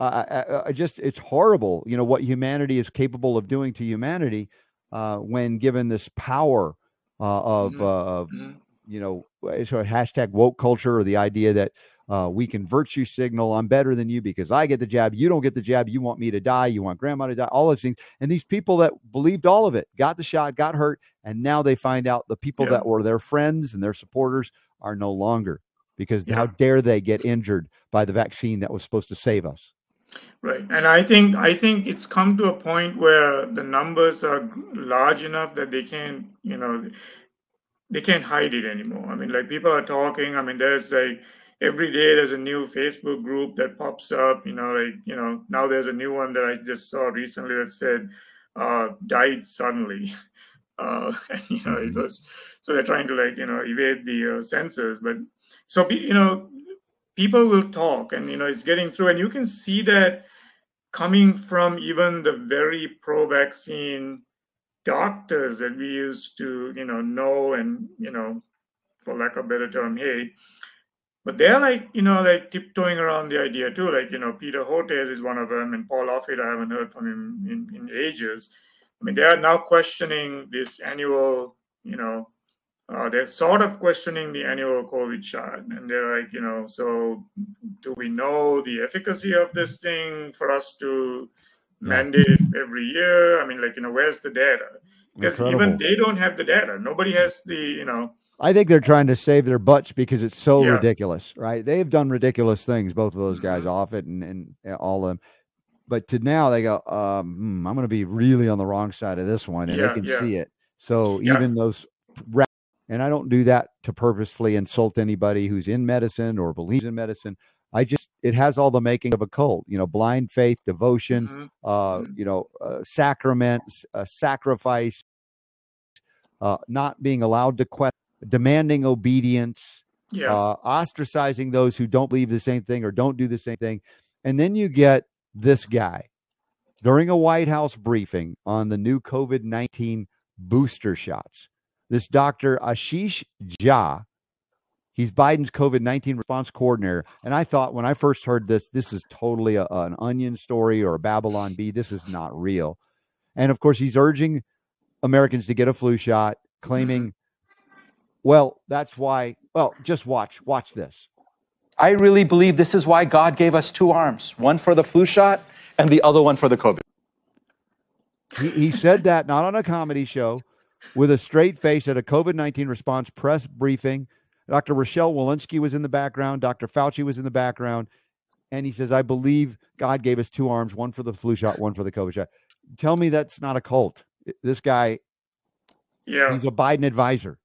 Uh, I, I, just, it's horrible, you know, what humanity is capable of doing to humanity uh, when given this power uh, of, Mhm. uh, of Mhm. you know, it's a hashtag woke culture or the idea that uh, we can virtue signal, I'm better than you because I get the jab, you don't get the jab, you want me to die, you want grandma to die, all those things. And these people that believed all of it got the shot, got hurt, and now they find out the people Yeah. that were their friends and their supporters are no longer because how dare they get injured by the vaccine that was supposed to save us? Right. And I think I think it's come to a point where the numbers are large enough that they can't, you know, they can't hide it anymore. I mean, like people are talking. I mean, there's like every day there's a new Facebook group that pops up. You know, like you know now there's a new one that I just saw recently that said uh, died suddenly. Uh, and, you know, it Mhm. was so they're trying to like you know evade the uh, censors, but so you know people will talk, and you know it's getting through, and you can see that coming from even the very pro-vaccine doctors that we used to, you know, know and, you know, for lack of a better term, hate. But they're like, you know, like tiptoeing around the idea too. Like, you know, Peter Hotez is one of them, and Paul Offit, I haven't heard from him in, in ages. I mean, they are now questioning this annual, you know, uh, they're sort of questioning the annual COVID shot. And they're like, you know, so do we know the efficacy of this thing for us to mandate it every year? I mean, like, you know, where's the data? Because even they don't have the data. Nobody has the, you know, I think they're trying to save their butts because it's so Yeah. ridiculous, right? They've done ridiculous things, both of those guys, Mhm. Offit and, and all of them. But to now they go, um, hmm, I'm going to be really on the wrong side of this one, and Yeah, they can yeah. see it. So even those, and I don't do that to purposefully insult anybody who's in medicine or believes in medicine. I just, it has all the making of a cult, you know, blind faith, devotion, mhm, uh, Mhm. you know, uh, sacraments, uh, sacrifice, uh, not being allowed to question, demanding obedience, yeah, uh, ostracizing those who don't believe the same thing or don't do the same thing. And then you get this guy during a White House briefing on the new COVID 19 booster shots. This Dr. Ashish Jha, he's Biden's COVID 19 response coordinator. And I thought when I first heard this, this is totally a, an onion story or a Babylon Bee. This is not real. And of course, he's urging Americans to get a flu shot, claiming, well, that's why. Well, just watch, watch this. I really believe this is why God gave us two arms one for the flu shot and the other one for the COVID. He, he said that not on a comedy show, with a straight face at a COVID 19 response press briefing. Dr. Rochelle Walensky was in the background, Dr. Fauci was in the background. And he says, I believe God gave us two arms, one for the flu shot, one for the COVID shot. Tell me that's not a cult. This guy, yeah. he's a Biden advisor.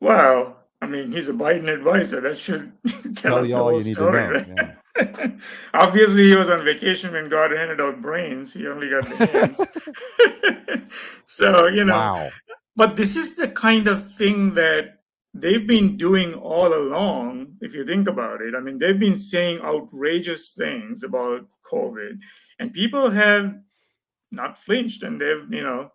Well, I mean, he's a Biden advisor. That should tell, Tell us the all whole you need to story, know, right? Obviously, he was on vacation when God handed out brains. He only got the hands. so, you know, Wow. but this is the kind of thing that they've been doing all along, if you think about it. I mean, they've been saying outrageous things about COVID, and people have not flinched, and they've, you know,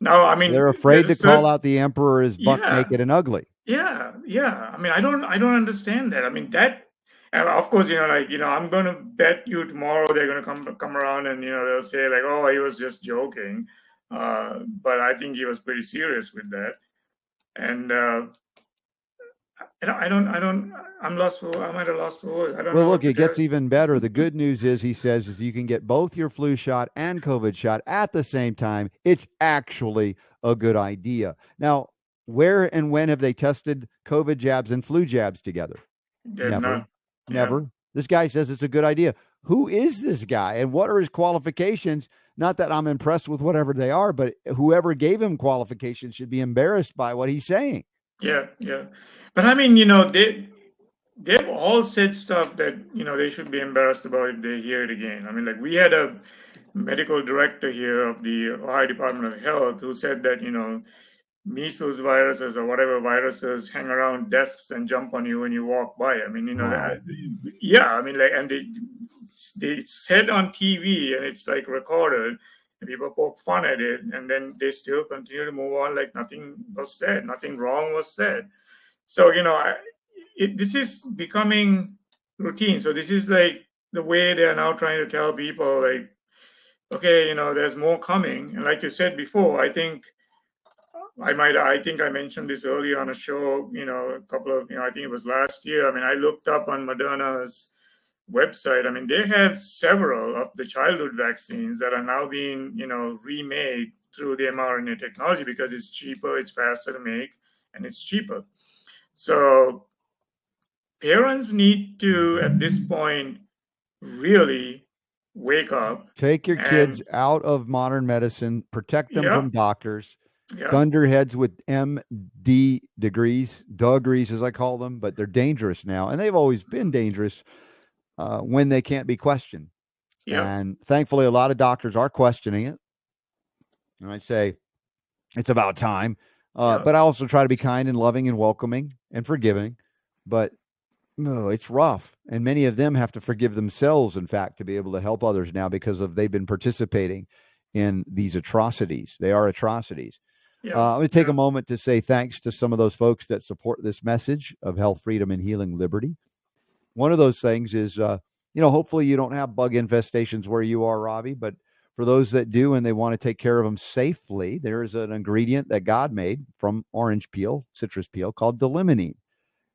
now, I mean, They're afraid to a call out the emperor as buck Yeah. naked and ugly. yeah, yeah. I mean, I don't, I don't understand that. I mean, that, and of course, you know, like, you know, I'm going to bet you tomorrow they're going to come, come around and you know they'll say like, oh, he was just joking, uh, but I think he was pretty serious with that, and uh, I don't, I don't, I don't, I'm lost for, I'm at a loss for words. I don't Well, look, it gets even better. The good news is, he says, is you can get both your flu shot and COVID shot at the same time. It's actually a good idea. Now, where and when have they tested COVID jabs and flu jabs together? They're never. not- yeah. Never. This guy says it's a good idea. who is this guy and what are his qualifications? Not that I'm impressed with whatever they are, but whoever gave him qualifications should be embarrassed by what he's saying. Yeah, yeah. But I mean, you know, they they've all said stuff that you know they should be embarrassed about if they hear it again. I mean, like we had a medical director here of the Ohio Department of Health who said that you know measles viruses or whatever viruses hang around desks and jump on you when you walk by. I mean, you know, Wow. that, yeah. I mean, like, and they they said on TV and it's like recorded. People poke fun at it, and then they still continue to move on like nothing was said, nothing wrong was said. So you know, I, it, this is becoming routine. So this is like the way they are now trying to tell people, like, okay, you know, there's more coming. And like you said before, I think I might, I think I mentioned this earlier on a show, you know, a couple of, you know, I think it was last year. I mean, I looked up on Moderna's website. I mean, they have several of the childhood vaccines that are now being, you know, remade through the mRNA technology because it's cheaper, it's faster to make, and it's cheaper. So parents need to, at this point, really wake up. Take your kids out of modern medicine, protect them Yeah. from doctors, Yeah. dunderheads with MD degrees, degrees as I call them, but they're dangerous now, and they've always been dangerous uh, when they can't be questioned. Yeah. And thankfully, a lot of doctors are questioning it. And I'd say it's about time. Uh. But I also try to be kind and loving and welcoming and forgiving. But no, it's rough. And many of them have to forgive themselves, in fact, to be able to help others now because of they've been participating in these atrocities. They are atrocities. Yeah. Uh, I'm going to take yeah. a moment to say thanks to some of those folks that support this message of health, freedom, and healing liberty. One of those things is, uh, you know, hopefully you don't have bug infestations where you are, Ravi, but for those that do and they want to take care of them safely, there is an ingredient that God made from orange peel, citrus peel, called d-limonene.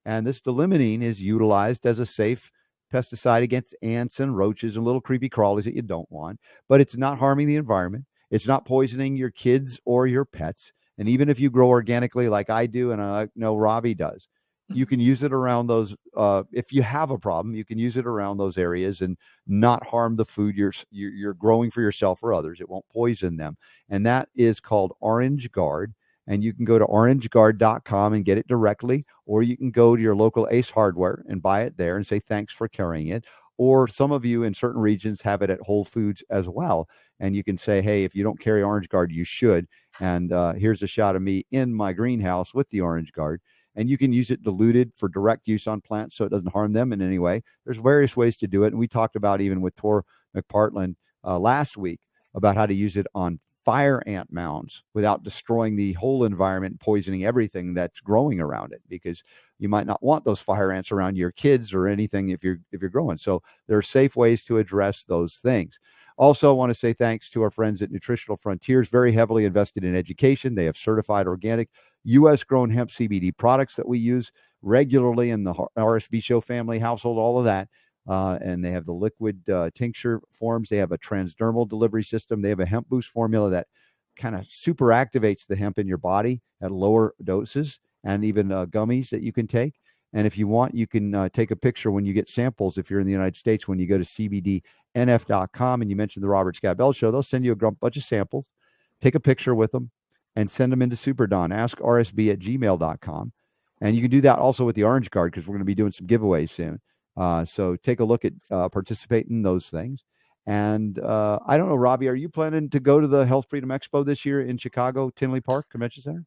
And this d-limonene is utilized as a safe pesticide against ants and roaches and little creepy crawlies that you don't want, but it's not harming the environment. It's not poisoning your kids or your pets. And even if you grow organically like I do and I know Ravi does, you can use it around those. Uh, if you have a problem, you can use it around those areas and not harm the food you're you're, growing for yourself or others. It won't poison them. And that is called Orange Guard. And you can go to orangeguard.com and get it directly, or you can go to your local Ace Hardware and buy it there and say thanks for carrying it. Or some of you in certain regions have it at Whole Foods as well. And you can say, hey, if you don't carry Orange Guard, you should. And uh, here's a shot of me in my greenhouse with the Orange Guard. And you can use it diluted for direct use on plants so it doesn't harm them in any way. There's various ways to do it. And we talked about even with Tor McPartland uh, last week about how to use it on fire ant mounds without destroying the whole environment poisoning everything that's growing around it because you might not want those fire ants around your kids or anything if you're if you're growing so there are safe ways to address those things also I want to say thanks to our friends at nutritional frontiers very heavily invested in education they have certified organic us grown hemp cbd products that we use regularly in the rsb show family household all of that uh, and they have the liquid uh, tincture forms. They have a transdermal delivery system. They have a hemp boost formula that kind of super activates the hemp in your body at lower doses, and even uh, gummies that you can take. And if you want, you can uh, take a picture when you get samples. If you're in the United States, when you go to cbdnf.com and you mention the Robert Scott Bell Show, they'll send you a bunch of samples. Take a picture with them and send them into SuperDon. Ask rsb at gmail.com. And you can do that also with the Orange Guard because we're going to be doing some giveaways soon. Uh, so take a look at uh, participating in those things. And uh, I don't know, Ravi, are you planning to go to the Health Freedom Expo this year in Chicago, Tinley Park Convention Center?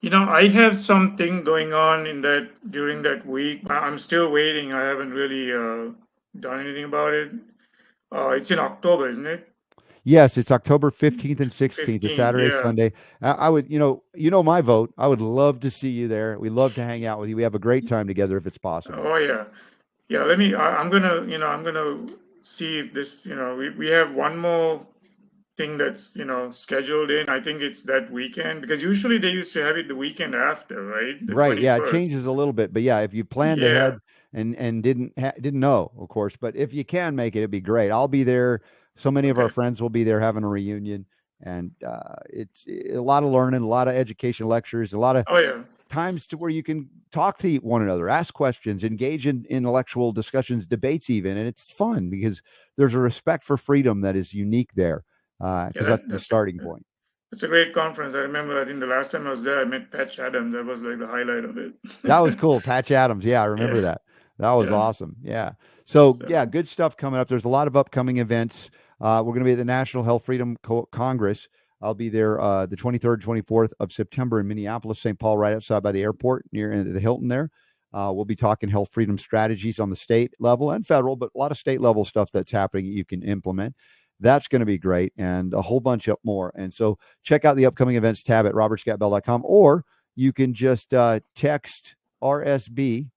You know, I have something going on in that during that week. I'm still waiting. I haven't really uh, done anything about it. Uh, it's in October, isn't it? Yes, it's October 15th and 16th, a 15th, Saturday, yeah. Sunday. I, I would, you know, you know my vote. I would love to see you there. We love to hang out with you. We have a great time together if it's possible. Oh yeah, yeah. Let me. I, I'm gonna. You know, I'm gonna see if this. You know, we we have one more thing that's you know scheduled in. I think it's that weekend because usually they used to have it the weekend after, right? The right yeah it changes a little bit but yeah if you planned Yeah. ahead and and didn't ha- didn't know of course but if you can make it it'd be great i'll be there so many of our friends will be there having a reunion and uh, it's a lot of learning a lot of education lectures a lot of Oh yeah. times to where you can talk to one another, ask questions, engage in intellectual discussions, debates, even, and it's fun because there's a respect for freedom that is unique there. Because Yeah, that- that's the that's- starting point. It's a great conference. I remember. I think the last time I was there, I met Patch Adams. That was like the highlight of it. That was cool. Patch Adams. Yeah, I remember Yeah. that. That was Yeah. awesome. Yeah. So, So- yeah, good stuff coming up. There's a lot of upcoming events. Uh, we're going to be at the National Health Freedom Co- Congress. I'll be there uh, the 23rd, 24th of September in Minneapolis, St. Paul, right outside by the airport near uh, the Hilton there. Uh, we'll be talking health freedom strategies on the state level and federal, but a lot of state level stuff that's happening you can implement. That's going to be great and a whole bunch up more. And so check out the upcoming events tab at robertscottbell.com or you can just uh, text RSB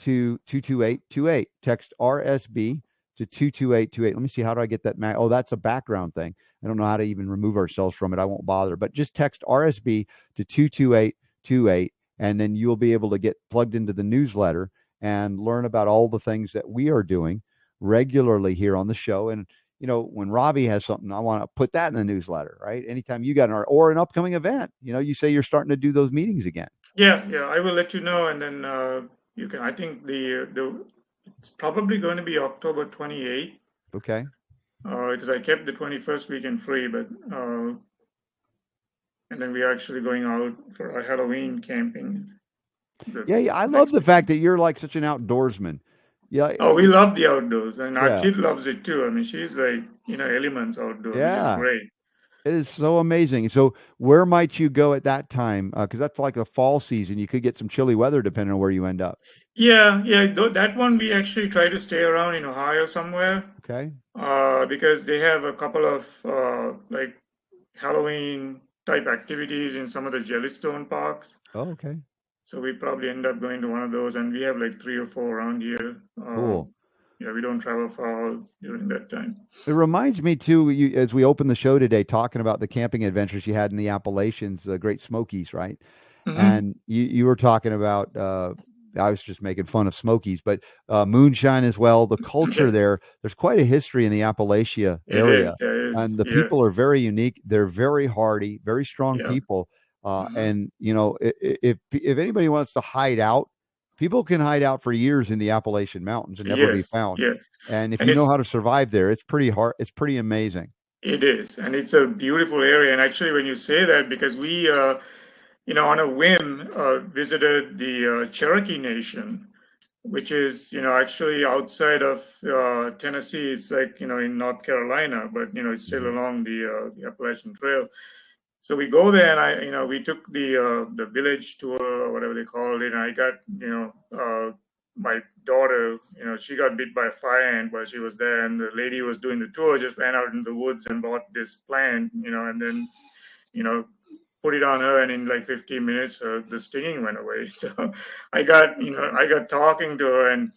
to 22828. Text RSB to 22828. Let me see. How do I get that? Ma- oh, that's a background thing. I don't know how to even remove ourselves from it. I won't bother. But just text RSB to 22828, and then you'll be able to get plugged into the newsletter and learn about all the things that we are doing regularly here on the show. And you know, when Ravi has something, I want to put that in the newsletter, right? Anytime you got an or an upcoming event, you know, you say you're starting to do those meetings again. Yeah, yeah. I will let you know, and then uh, you can. I think the the it's probably going to be October 28th. Okay. Uh, because I kept the 21st weekend free, but uh, and then we are actually going out for a Halloween camping. Yeah, yeah. I love the fact that you're like such an outdoorsman. Yeah. Oh, we love the outdoors, and our Yeah. kid loves it too. I mean, she's like, you know, elements outdoors, Yeah. great. It is so amazing. So, where might you go at that time? Because that's like a fall season. You could get some chilly weather depending on where you end up. Yeah, yeah. Th- that one we actually try to stay around in Ohio somewhere, Okay. uh, because they have a couple of uh, like Halloween type activities in some of the Jellystone parks. Oh, okay. So we probably end up going to one of those, and we have like three or four around here. Uh, Cool. Yeah, we don't travel far during that time. It reminds me too, you, as we open the show today, talking about the camping adventures you had in the Appalachians, the Great Smokies, right? Mhm. And you you were talking about. Uh, I was just making fun of Smokies, but uh, moonshine as well. The culture there, there's quite a history in the Appalachia It is, area. is, and the people are very unique. They're very hardy, very strong Yeah. people. Uh, Mhm. And you know, if if anybody wants to hide out, people can hide out for years in the Appalachian Mountains and never be found. Yes, And if And you know how to survive there, it's pretty hard. It's pretty amazing. it is, and it's a beautiful area. And actually, when you say that, because we, uh, you know, on a whim, uh, visited the uh, Cherokee Nation, which is, you know, actually outside of uh, Tennessee. It's like, you know, in North Carolina, but you know, it's still along the, uh, the Appalachian Trail. So we go there, and I, you know, we took the uh, the village tour or whatever they called it. And I got, you know, uh, my daughter, you know, she got bit by a fire ant while she was there, and the lady was doing the tour just ran out in the woods and bought this plant, you know, and then, you know, put it on her, and in like 15 minutes, uh, the stinging went away. So I got, you know, I got talking to her, and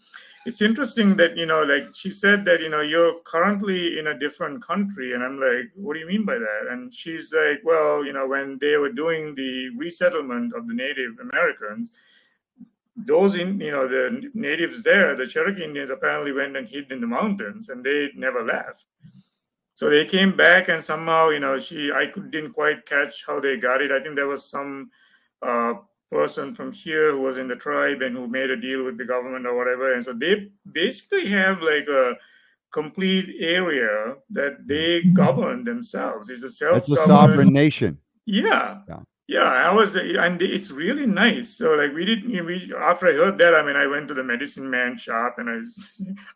it's interesting that, you know, like she said that, you know, you're currently in a different country, and I'm like, what do you mean by that? And she's like, well, you know, when they were doing the resettlement of the Native Americans those in you know the natives there the cherokee indians apparently went and hid in the mountains and they never left so they came back and somehow you know she i could, didn't quite catch how they got it i think there was some uh, person from here who was in the tribe and who made a deal with the government or whatever and so they basically have like a complete area that they govern themselves it's a self-governed a sovereign nation. yeah. Yeah. Yeah, I was, and it's really nice. So, like, we didn't, we after I heard that, I mean, I went to the medicine man shop, and I,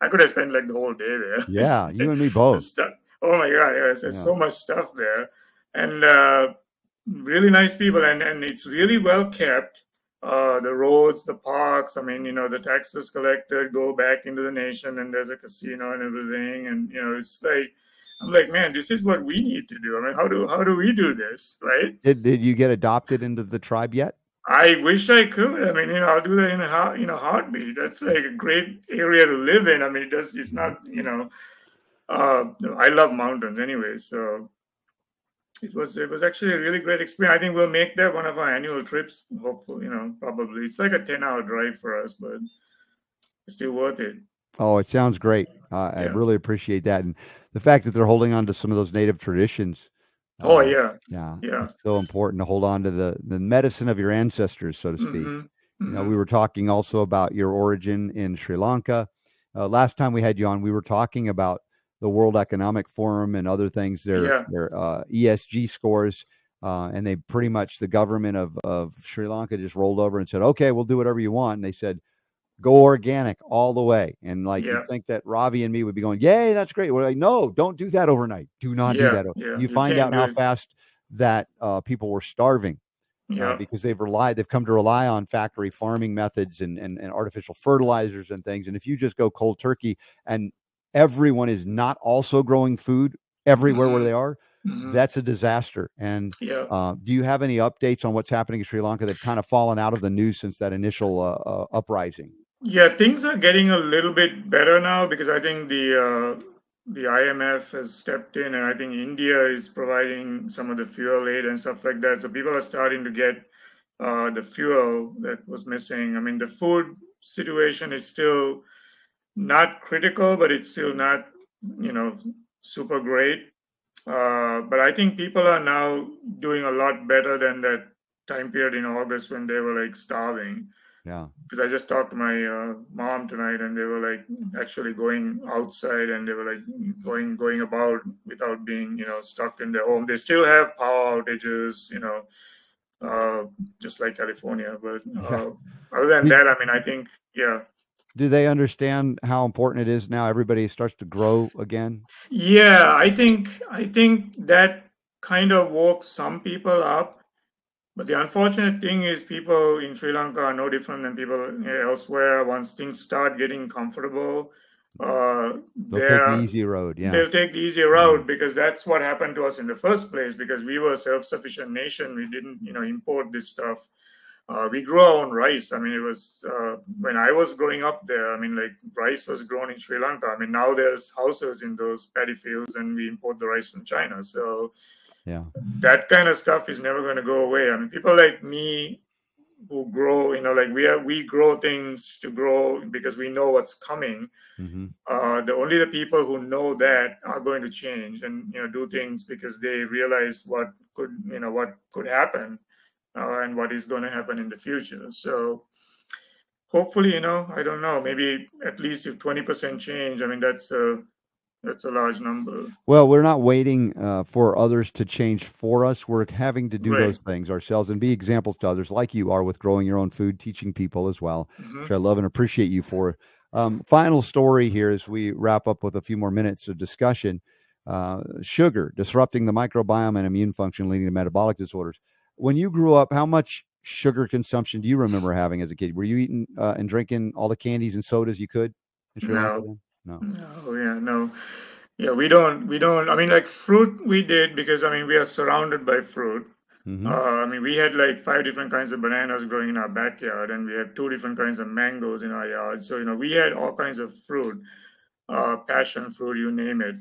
I could have spent like the whole day there. Yeah, you and me both. Oh my God, yes, there's Yeah. so much stuff there, and uh, really nice people, and and it's really well kept. Uh, the roads, the parks. I mean, you know, the taxes collected go back into the nation, and there's a casino and everything, and you know, it's like. I'm like, man, this is what we need to do. I mean, how do how do we do this, right? Did did you get adopted into the tribe yet? I wish I could. I mean, you know, I'll do that in a heart, in a heartbeat. That's like a great area to live in. I mean, it does. It's not, you know, uh, I love mountains anyway, so it was it was actually a really great experience. I think we'll make that one of our annual trips. Hopefully, you know, probably it's like a ten hour drive for us, but it's still worth it. Oh, it sounds great. Uh, I really appreciate that, and the fact that they're holding on to some of those native traditions Oh Uh, yeah, yeah, yeah. it's so important to hold on to the the medicine of your ancestors, so to speak. Mhm, You know, mhm. we were talking also about your origin in Sri Lanka. Uh, last time we had you on, we were talking about the World Economic Forum and other things, their Yeah. their uh, ESG scores, uh, and they pretty much the government of of Sri Lanka just rolled over and said, "Okay, we'll do whatever you want." And they said, "Go organic all the way." And like you think that Ravi and me would be going, "Yay, that's great." We're like, "No, don't do that overnight. Do not do that." yeah, You you find out how it. fast that uh, people were starving uh, Yeah, because they've relied they've come to rely on factory farming methods and, and and artificial fertilizers and things and if you just go cold turkey and everyone is not also growing food everywhere where Mhm. they are mhm, that's a disaster and yeah. uh, do you have any updates on what's happening in sri lanka they've kind of fallen out of the news since that initial uh, uh, uprising Yeah, things are getting a little bit better now because I think the uh, the IMF has stepped in, and I think India is providing some of the fuel aid and stuff like that. So people are starting to get uh, the fuel that was missing. I mean, the food situation is still not critical, but it's still not, you know, super great. Uh, but I think people are now doing a lot better than that time period in August when they were like starving yeah because I just talked to my uh, mom tonight, and they were like actually going outside, and they were like going going about without being you know stuck in their home. They still have power outages, you know, uh, just like California. But uh, other than that, I mean, I think yeah, do they understand how important it is now everybody starts to grow again yeah. I think I think that kind of woke some people up. But the unfortunate thing is, people in Sri Lanka are no different than people elsewhere. Once things start getting comfortable, uh, they'll take the easy road yeah they'll take the easier route because that's what happened to us in the first place. Because we were a self-sufficient nation, we didn't, you know, import this stuff. Uh, we grew our own rice. I mean, it was uh, when I was growing up there. I mean, like rice was grown in Sri Lanka. I mean, now there's houses in those paddy fields, and we import the rice from China. So yeah that kind of stuff is never going to go away. I mean, people like me who grow, you know, like we are, we grow things to grow because we know what's coming. hmm Uh, the only the people who know that are going to change and you know do things because they realized what could you know what could happen uh, and what is going to happen in the future. So hopefully, you know, I don't know, maybe at least if twenty percent change, I mean that's a that's a large number. Well, we're not waiting uh, for others to change for us. We're having to do Right. those things ourselves and be examples to others, like you are with growing your own food, teaching people as well, Mhm. which I love and appreciate you for. Um, final story here as we wrap up with a few more minutes of discussion. Uh, sugar disrupting the microbiome and immune function, leading to metabolic disorders. When you grew up, how much sugar consumption do you remember having as a kid? Were you eating uh, and drinking all the candies and sodas you could in Sri Lanka? No. No. No, yeah, no. Yeah, we don't, we don't, I mean, like fruit we did because, I mean, we are surrounded by fruit. hmm Uh, I mean, we had like five different kinds of bananas growing in our backyard, and we had two different kinds of mangoes in our yard. So, you know, we had all kinds of fruit, uh, passion fruit, you name it.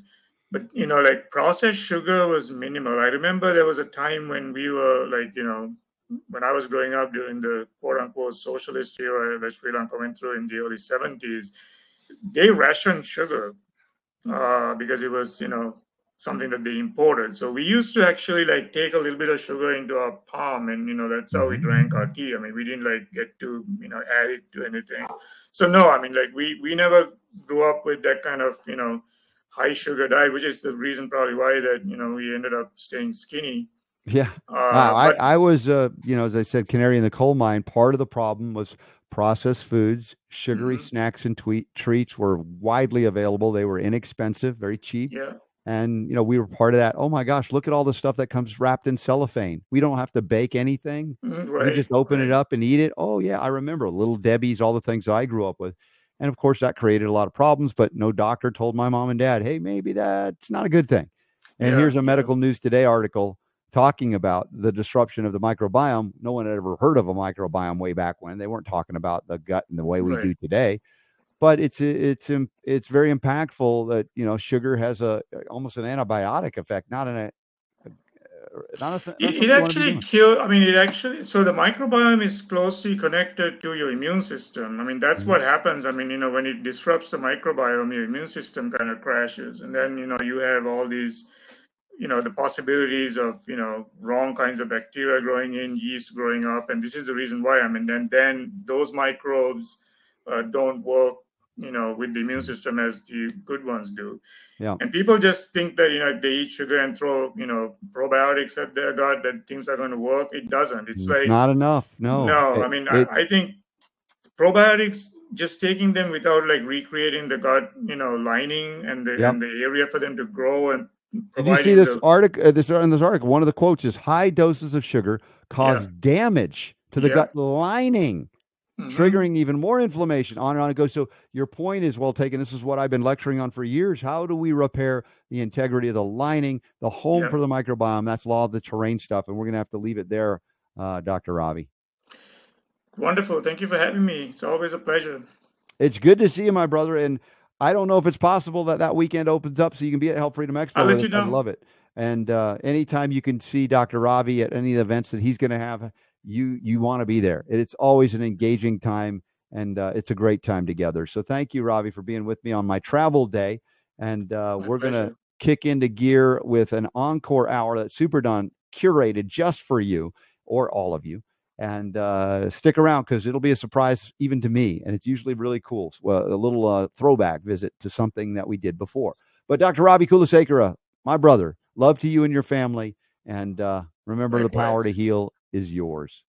But, you know, like processed sugar was minimal. I remember there was a time when we were like, you know, when I was growing up during the quote unquote socialist era that Sri Lanka went through in the early 70s, they rationed sugar uh, because it was, you know, something that they imported. So we used to actually like take a little bit of sugar into our palm, and you know that's how we drank our tea. I mean, we didn't like get to you know add it to anything. So no, I mean like we we never grew up with that kind of you know high sugar diet, which is the reason probably why that you know we ended up staying skinny. Yeah. Uh, Wow, but- I, I was, uh, you know, as I said, canary in the coal mine. Part of the problem was processed foods, sugary Mhm. snacks, and tweet, treats were widely available. They were inexpensive, very cheap, yeah, and you know we were part of that. Oh my gosh, look at all the stuff that comes wrapped in cellophane. We don't have to bake anything. mm, We just open it up and eat it. Oh yeah, I remember little Debbie's, all the things I grew up with. And of course, that created a lot of problems. But no doctor told my mom and dad, "Hey, maybe that's not a good thing." And Yeah, here's a yeah. medical news today article talking about the disruption of the microbiome. No one had ever heard of a microbiome way back when. They weren't talking about the gut in the way we Right. do today. But it's it's it's very impactful that you know sugar has a almost an antibiotic effect, not an a, not a, not something It, you it wanna be actually doing. kill. I mean, it actually. So the microbiome is closely connected to your immune system. I mean, that's Mm-hmm. what happens. I mean, you know, when it disrupts the microbiome, your immune system kind of crashes, and then you know you have all these you know the possibilities of you know wrong kinds of bacteria growing in yeast growing up and this is the reason why i mean then then those microbes uh, don't work you know with the immune system as the good ones do Yeah. and people just think that you know if they eat sugar and throw you know probiotics at their gut that things are going to work it doesn't it's, It's like not enough. No. no, It- I mean, it- I, I think probiotics, just taking them without like recreating the gut, you know, lining and the Yep. and the area for them to grow and Did you see this the- article? Uh, this in this article, one of the quotes is high doses of sugar cause Yeah. damage to the Yeah. gut lining, Mhm. triggering even more inflammation. On and on it goes. So your point is well taken. This is what I've been lecturing on for years. How do we repair the integrity of the lining, the home Yeah. for the microbiome? That's law of the terrain stuff, and we're gonna have to leave it there, uh, Dr. Ravi. Wonderful. Thank you for having me. It's always a pleasure. It's good to see you, my brother. And I don't know if it's possible that that weekend opens up so you can be at Health Freedom Expo. I'll let you us. I love it. And uh, anytime you can see Dr. Ravi at any of the events that he's going to have, you you want to be there. It's always an engaging time, and uh, it's a great time together. So thank you, Ravi, for being with me on my travel day. And uh, we're going to kick into gear with an encore hour that Super Don curated just for you or all of you. And uh, stick around because it'll be a surprise even to me. And it's usually really cool. Well, a little uh, throwback visit to something that we did before. But Dr. Ravi Kulasekere, my brother, love to you and your family. And uh, remember, the power to heal is yours.